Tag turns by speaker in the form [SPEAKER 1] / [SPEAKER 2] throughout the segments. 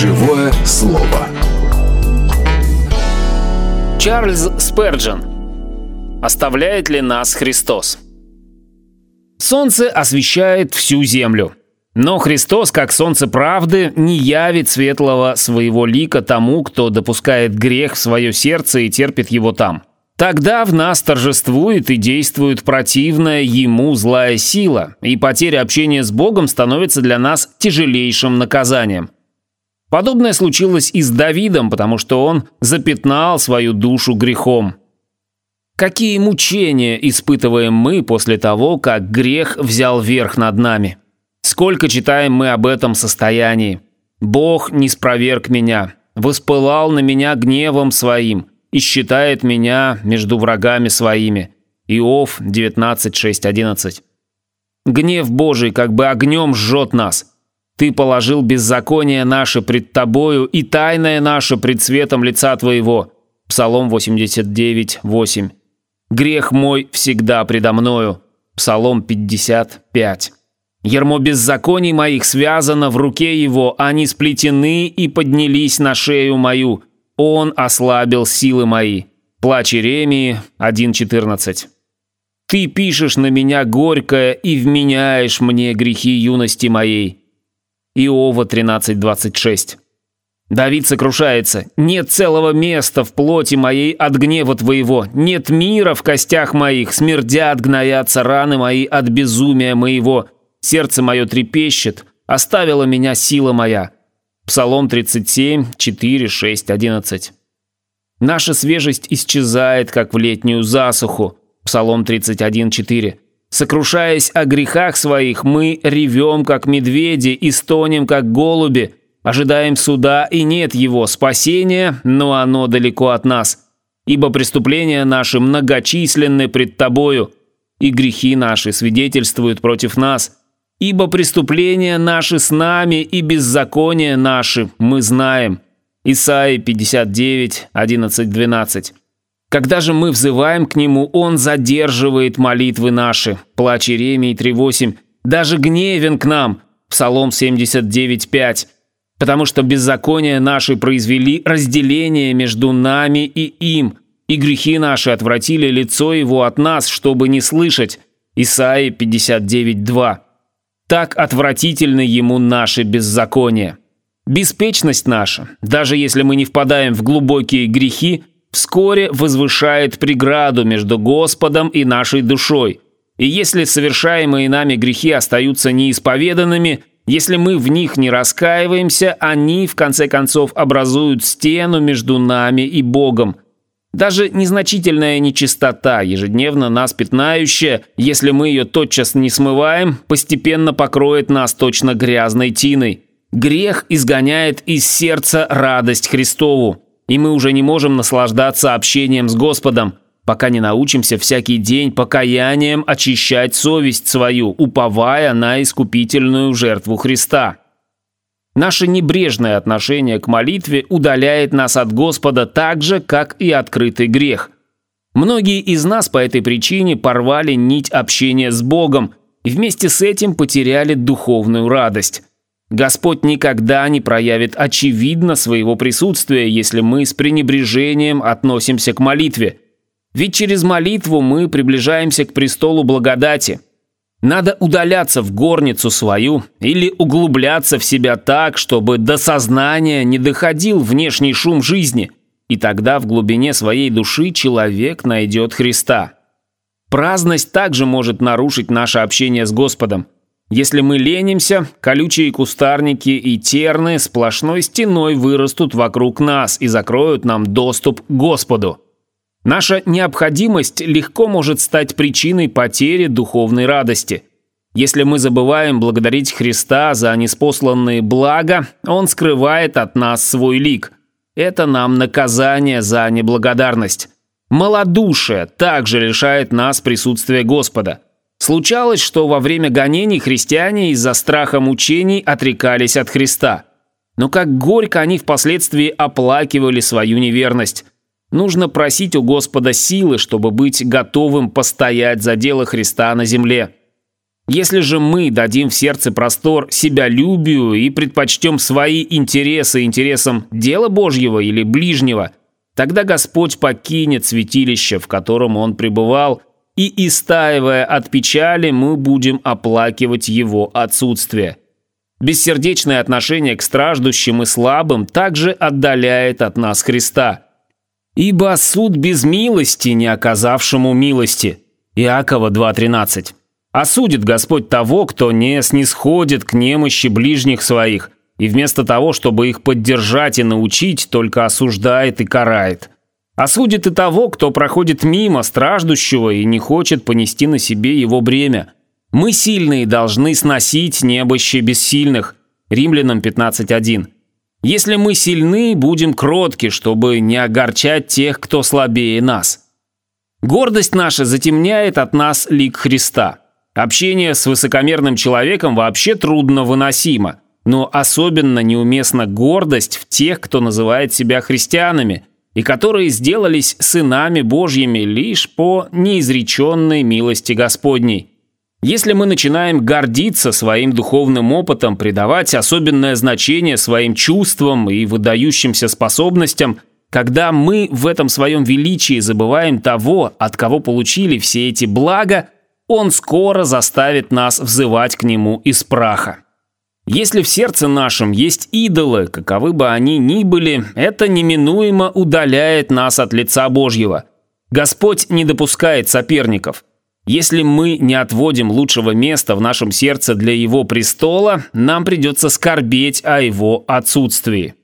[SPEAKER 1] Живое слово.
[SPEAKER 2] Чарльз Сперджен. Оставляет ли нас Христос? Солнце освещает всю землю. Но Христос, как солнце правды, не явит светлого своего лика тому, кто допускает грех в свое сердце и терпит его там. Тогда в нас торжествует и действует противная ему злая сила, и потеря общения с Богом становится для нас тяжелейшим наказанием. Подобное случилось и с Давидом, потому что он запятнал свою душу грехом. Какие мучения испытываем мы после того, как грех взял верх над нами? Сколько читаем мы об этом состоянии? Бог не спроверг меня, воспылал на меня гневом своим – и считает меня между врагами своими». Иов 19.6.11. «Гнев Божий как бы огнем жжет нас. Ты положил беззаконие наше пред тобою и тайное наше пред светом лица твоего». Псалом 89.8. «Грех мой всегда предо мною». Псалом 55. Ермо беззаконий моих связано в руке его, они сплетены и поднялись на шею мою. Он ослабил силы мои. Плач Иеремии 1.14. Ты пишешь на меня горькое и вменяешь мне грехи юности моей. Иова 13.26. Давид сокрушается. «Нет целого места в плоти моей от гнева твоего, нет мира в костях моих, смердят, гноятся раны мои от безумия моего. Сердце мое трепещет, оставила меня сила моя. Псалом 37, 4, 6, 11. Наша свежесть исчезает, как в летнюю засуху. Псалом 31, 4. Сокрушаясь о грехах своих, мы ревем, как медведи, и стонем, как голуби. Ожидаем суда, и нет его спасения, но оно далеко от нас. Ибо преступления наши многочисленны пред тобою, и грехи наши свидетельствуют против нас. Ибо преступления наши с нами и беззакония наши мы знаем». Исаии 59, 11, 12. Когда же мы взываем к Нему, Он задерживает молитвы наши. Плач Иеремии 3.8. Даже гневен к нам. Псалом 79, 5. Потому что беззакония наши произвели разделение между нами и им, и грехи наши отвратили лицо Его от нас, чтобы не слышать. Исаии 59, 2. Так отвратительны ему наши беззакония. Беспечность наша, даже если мы не впадаем в глубокие грехи, вскоре возвышает преграду между Господом и нашей душой. И если совершаемые нами грехи остаются неисповеданными, если мы в них не раскаиваемся, они, в конце концов, образуют стену между нами и Богом – даже незначительная нечистота, ежедневно нас пятнающая, если мы ее тотчас не смываем, постепенно покроет нас точно грязной тиной. Грех изгоняет из сердца радость Христову, и мы уже не можем наслаждаться общением с Господом, пока не научимся всякий день покаянием очищать совесть свою, уповая на искупительную жертву Христа. Наше небрежное отношение к молитве удаляет нас от Господа так же, как и открытый грех. Многие из нас по этой причине порвали нить общения с Богом и вместе с этим потеряли духовную радость. Господь никогда не проявит очевидно своего присутствия, если мы с пренебрежением относимся к молитве. Ведь через молитву мы приближаемся к престолу благодати – надо удаляться в горницу свою или углубляться в себя так, чтобы до сознания не доходил внешний шум жизни, и тогда в глубине своей души человек найдет Христа. Праздность также может нарушить наше общение с Господом. Если мы ленимся, колючие кустарники и терны сплошной стеной вырастут вокруг нас и закроют нам доступ к Господу. Наша необходимость легко может стать причиной потери духовной радости. Если мы забываем благодарить Христа за неспосланные блага, Он скрывает от нас свой лик. Это нам наказание за неблагодарность. Малодушие также лишает нас присутствия Господа. Случалось, что во время гонений христиане из-за страха мучений отрекались от Христа. Но как горько они впоследствии оплакивали свою неверность. Нужно просить у Господа силы, чтобы быть готовым постоять за дело Христа на земле. Если же мы дадим в сердце простор себялюбию и предпочтем свои интересы интересам дела Божьего или ближнего, тогда Господь покинет святилище, в котором Он пребывал, и, истаивая от печали, мы будем оплакивать Его отсутствие. Бессердечное отношение к страждущим и слабым также отдаляет от нас Христа. «Ибо суд без милости, не оказавшему милости» Иакова 2.13 Осудит Господь того, кто не снисходит к немощи ближних своих, и вместо того, чтобы их поддержать и научить, только осуждает и карает. Осудит и того, кто проходит мимо страждущего и не хочет понести на себе его бремя. Мы сильные должны сносить небоще бессильных. Римлянам 15.1. Если мы сильны, будем кротки, чтобы не огорчать тех, кто слабее нас. Гордость наша затемняет от нас лик Христа. Общение с высокомерным человеком вообще трудно выносимо, но особенно неуместна гордость в тех, кто называет себя христианами, и которые сделались сынами Божьими лишь по неизреченной милости Господней. Если мы начинаем гордиться своим духовным опытом, придавать особенное значение своим чувствам и выдающимся способностям, когда мы в этом своем величии забываем того, от кого получили все эти блага, он скоро заставит нас взывать к Нему из праха. Если в сердце нашем есть идолы, каковы бы они ни были, это неминуемо удаляет нас от лица Божьего. Господь не допускает соперников. Если мы не отводим лучшего места в нашем сердце для Его престола, нам придется скорбеть о Его отсутствии.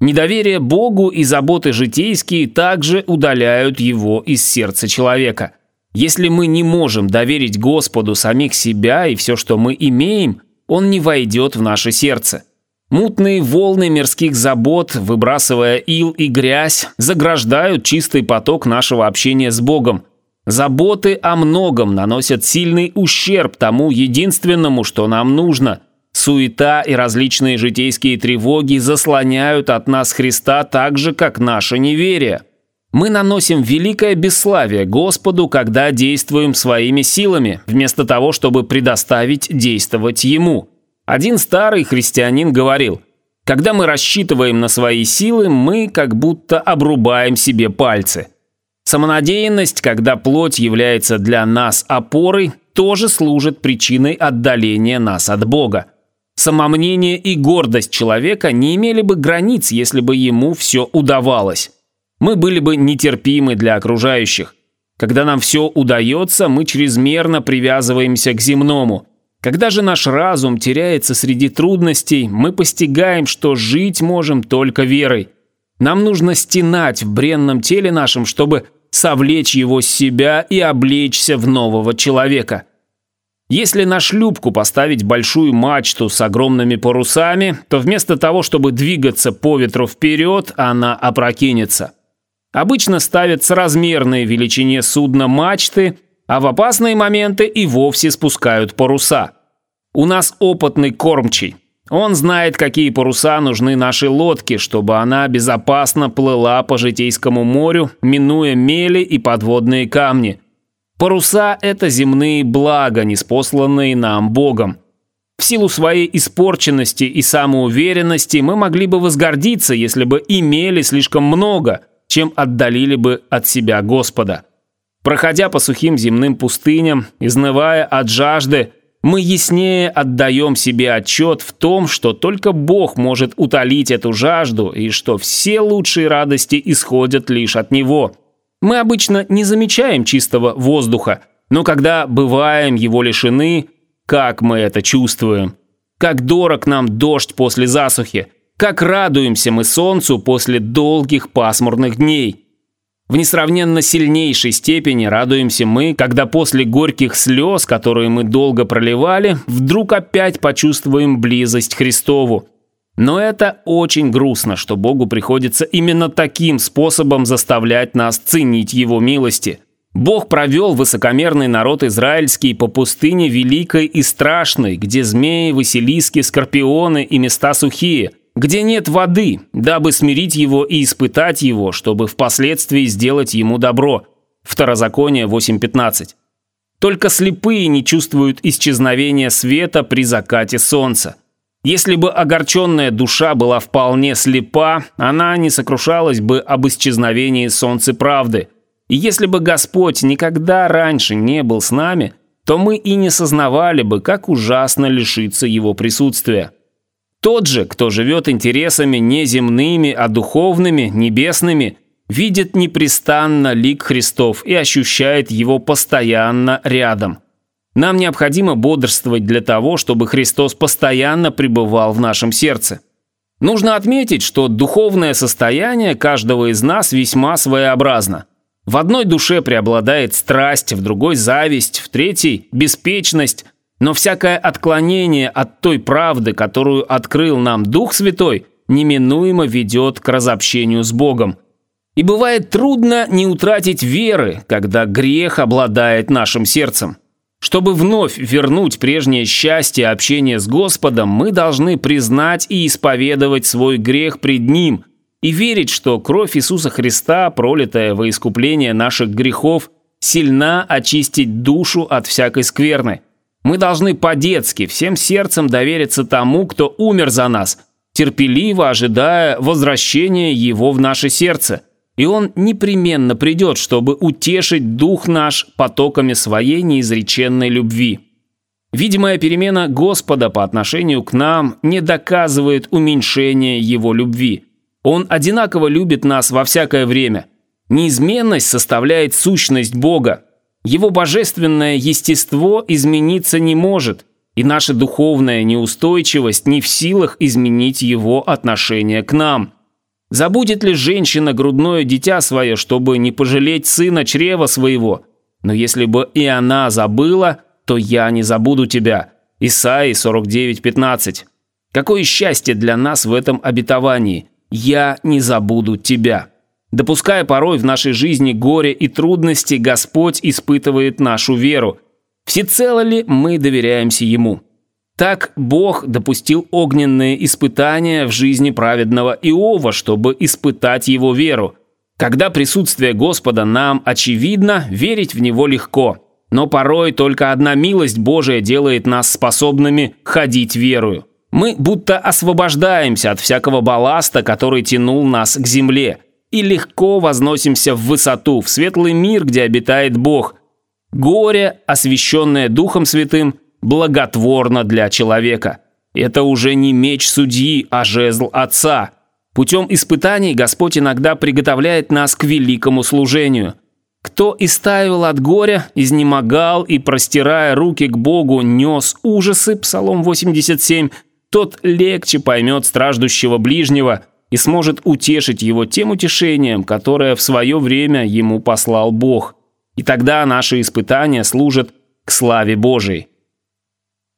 [SPEAKER 2] Недоверие Богу и заботы житейские также удаляют Его из сердца человека – если мы не можем доверить Господу самих себя и все, что мы имеем, Он не войдет в наше сердце. Мутные волны мирских забот, выбрасывая ил и грязь, заграждают чистый поток нашего общения с Богом. Заботы о многом наносят сильный ущерб тому единственному, что нам нужно. Суета и различные житейские тревоги заслоняют от нас Христа так же, как наше неверие. Мы наносим великое бесславие Господу, когда действуем своими силами, вместо того, чтобы предоставить действовать Ему. Один старый христианин говорил, «Когда мы рассчитываем на свои силы, мы как будто обрубаем себе пальцы». Самонадеянность, когда плоть является для нас опорой, тоже служит причиной отдаления нас от Бога. Самомнение и гордость человека не имели бы границ, если бы ему все удавалось мы были бы нетерпимы для окружающих. Когда нам все удается, мы чрезмерно привязываемся к земному. Когда же наш разум теряется среди трудностей, мы постигаем, что жить можем только верой. Нам нужно стенать в бренном теле нашем, чтобы совлечь его с себя и облечься в нового человека. Если на шлюпку поставить большую мачту с огромными парусами, то вместо того, чтобы двигаться по ветру вперед, она опрокинется. Обычно ставят соразмерные величине судна мачты, а в опасные моменты и вовсе спускают паруса. У нас опытный кормчий. Он знает, какие паруса нужны нашей лодке, чтобы она безопасно плыла по Житейскому морю, минуя мели и подводные камни. Паруса – это земные блага, неспосланные нам Богом. В силу своей испорченности и самоуверенности мы могли бы возгордиться, если бы имели слишком много – чем отдалили бы от себя Господа. Проходя по сухим земным пустыням, изнывая от жажды, мы яснее отдаем себе отчет в том, что только Бог может утолить эту жажду и что все лучшие радости исходят лишь от Него. Мы обычно не замечаем чистого воздуха, но когда бываем его лишены, как мы это чувствуем? Как дорог нам дождь после засухи, как радуемся мы солнцу после долгих пасмурных дней. В несравненно сильнейшей степени радуемся мы, когда после горьких слез, которые мы долго проливали, вдруг опять почувствуем близость Христову. Но это очень грустно, что Богу приходится именно таким способом заставлять нас ценить Его милости. Бог провел высокомерный народ израильский по пустыне великой и страшной, где змеи, василиски, скорпионы и места сухие – где нет воды, дабы смирить его и испытать его, чтобы впоследствии сделать ему добро. Второзаконие 8.15. Только слепые не чувствуют исчезновения света при закате солнца. Если бы огорченная душа была вполне слепа, она не сокрушалась бы об исчезновении солнца правды. И если бы Господь никогда раньше не был с нами, то мы и не сознавали бы, как ужасно лишиться его присутствия. Тот же, кто живет интересами не земными, а духовными, небесными, видит непрестанно лик Христов и ощущает его постоянно рядом. Нам необходимо бодрствовать для того, чтобы Христос постоянно пребывал в нашем сердце. Нужно отметить, что духовное состояние каждого из нас весьма своеобразно. В одной душе преобладает страсть, в другой – зависть, в третьей – беспечность, но всякое отклонение от той правды, которую открыл нам Дух Святой, неминуемо ведет к разобщению с Богом. И бывает трудно не утратить веры, когда грех обладает нашим сердцем. Чтобы вновь вернуть прежнее счастье общения с Господом, мы должны признать и исповедовать свой грех пред Ним и верить, что кровь Иисуса Христа, пролитая во искупление наших грехов, сильна очистить душу от всякой скверны – мы должны по-детски всем сердцем довериться тому, кто умер за нас, терпеливо ожидая возвращения его в наше сердце. И он непременно придет, чтобы утешить дух наш потоками своей неизреченной любви. Видимая перемена Господа по отношению к нам не доказывает уменьшения Его любви. Он одинаково любит нас во всякое время. Неизменность составляет сущность Бога, его божественное естество измениться не может, и наша духовная неустойчивость не в силах изменить его отношение к нам. Забудет ли женщина грудное дитя свое, чтобы не пожалеть сына чрева своего? Но если бы и она забыла, то я не забуду тебя. Исаии 49.15. Какое счастье для нас в этом обетовании. Я не забуду тебя. Допуская порой в нашей жизни горе и трудности, Господь испытывает нашу веру. Всецело ли мы доверяемся Ему? Так Бог допустил огненные испытания в жизни праведного Иова, чтобы испытать его веру. Когда присутствие Господа нам очевидно, верить в Него легко. Но порой только одна милость Божия делает нас способными ходить верою. Мы будто освобождаемся от всякого балласта, который тянул нас к земле – и легко возносимся в высоту, в светлый мир, где обитает Бог. Горе, освященное Духом Святым, благотворно для человека. Это уже не меч судьи, а жезл Отца. Путем испытаний Господь иногда приготовляет нас к великому служению. Кто истаивал от горя, изнемогал и, простирая руки к Богу, нес ужасы, Псалом 87, тот легче поймет страждущего ближнего – и сможет утешить его тем утешением, которое в свое время ему послал Бог. И тогда наши испытания служат к славе Божией.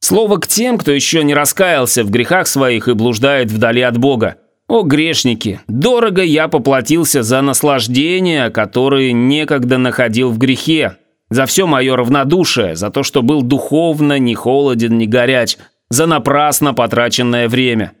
[SPEAKER 2] Слово к тем, кто еще не раскаялся в грехах своих и блуждает вдали от Бога. О, грешники, дорого я поплатился за наслаждения, которые некогда находил в грехе, за все мое равнодушие, за то, что был духовно ни холоден, ни горяч, за напрасно потраченное время.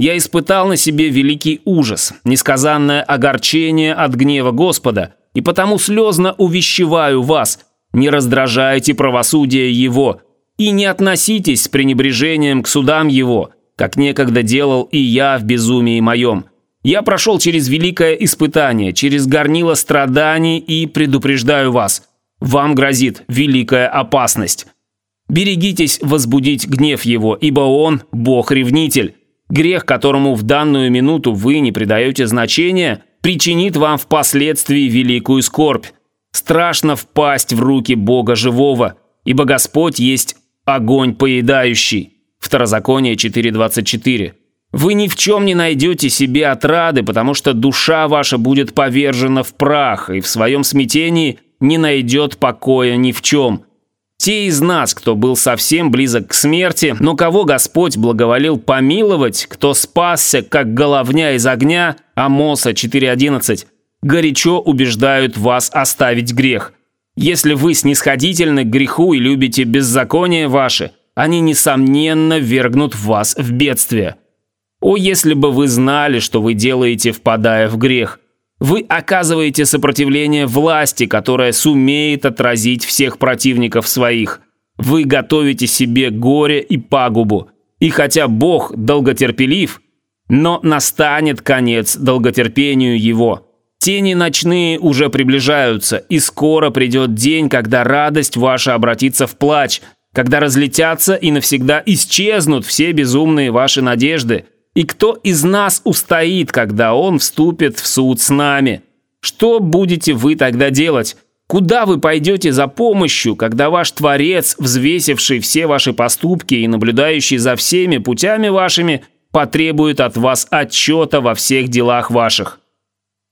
[SPEAKER 2] Я испытал на себе великий ужас, несказанное огорчение от гнева Господа, и потому слезно увещеваю вас, не раздражайте правосудие Его и не относитесь с пренебрежением к судам Его, как некогда делал и я в безумии моем. Я прошел через великое испытание, через горнило страданий и предупреждаю вас. Вам грозит великая опасность. Берегитесь возбудить гнев Его, ибо Он – Бог-ревнитель, Грех, которому в данную минуту вы не придаете значения, причинит вам впоследствии великую скорбь. Страшно впасть в руки Бога живого, ибо Господь есть огонь поедающий. Второзаконие 4.24. Вы ни в чем не найдете себе отрады, потому что душа ваша будет повержена в прах, и в своем смятении не найдет покоя ни в чем. Те из нас, кто был совсем близок к смерти, но кого Господь благоволил помиловать, кто спасся, как головня из огня, Амоса 4.11, горячо убеждают вас оставить грех. Если вы снисходительны к греху и любите беззаконие ваше, они, несомненно, вергнут вас в бедствие. О, если бы вы знали, что вы делаете, впадая в грех! Вы оказываете сопротивление власти, которая сумеет отразить всех противников своих. Вы готовите себе горе и пагубу. И хотя Бог долготерпелив, но настанет конец долготерпению его. Тени ночные уже приближаются, и скоро придет день, когда радость ваша обратится в плач, когда разлетятся и навсегда исчезнут все безумные ваши надежды. И кто из нас устоит, когда он вступит в суд с нами? Что будете вы тогда делать? Куда вы пойдете за помощью, когда ваш Творец, взвесивший все ваши поступки и наблюдающий за всеми путями вашими, потребует от вас отчета во всех делах ваших?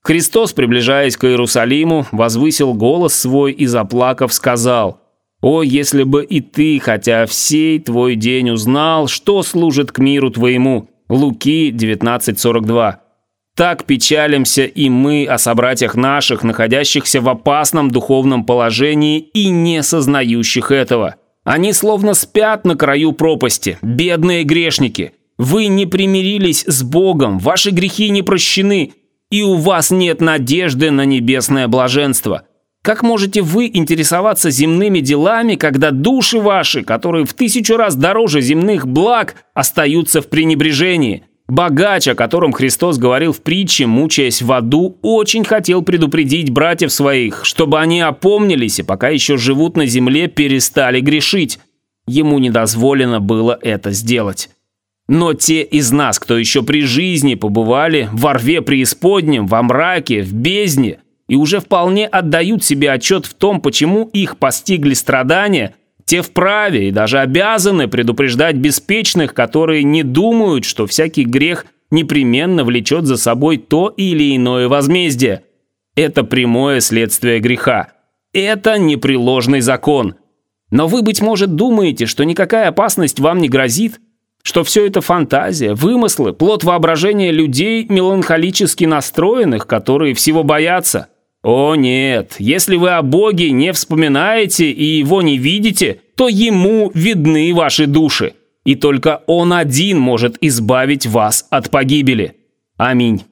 [SPEAKER 2] Христос, приближаясь к Иерусалиму, возвысил голос свой и, заплакав, сказал, «О, если бы и ты, хотя всей твой день узнал, что служит к миру твоему». Луки 19.42. Так печалимся и мы о собратьях наших, находящихся в опасном духовном положении и не сознающих этого. Они словно спят на краю пропасти, бедные грешники. Вы не примирились с Богом, ваши грехи не прощены, и у вас нет надежды на небесное блаженство. Как можете вы интересоваться земными делами, когда души ваши, которые в тысячу раз дороже земных благ, остаются в пренебрежении? Богач, о котором Христос говорил в притче, мучаясь в аду, очень хотел предупредить братьев своих, чтобы они опомнились и пока еще живут на земле, перестали грешить. Ему не дозволено было это сделать. Но те из нас, кто еще при жизни побывали в рве преисподнем, во мраке, в бездне, и уже вполне отдают себе отчет в том, почему их постигли страдания, те вправе и даже обязаны предупреждать беспечных, которые не думают, что всякий грех непременно влечет за собой то или иное возмездие. Это прямое следствие греха. Это непреложный закон. Но вы, быть может, думаете, что никакая опасность вам не грозит – что все это фантазия, вымыслы, плод воображения людей, меланхолически настроенных, которые всего боятся. О нет, если вы о Боге не вспоминаете и его не видите, то ему видны ваши души, и только он один может избавить вас от погибели. Аминь.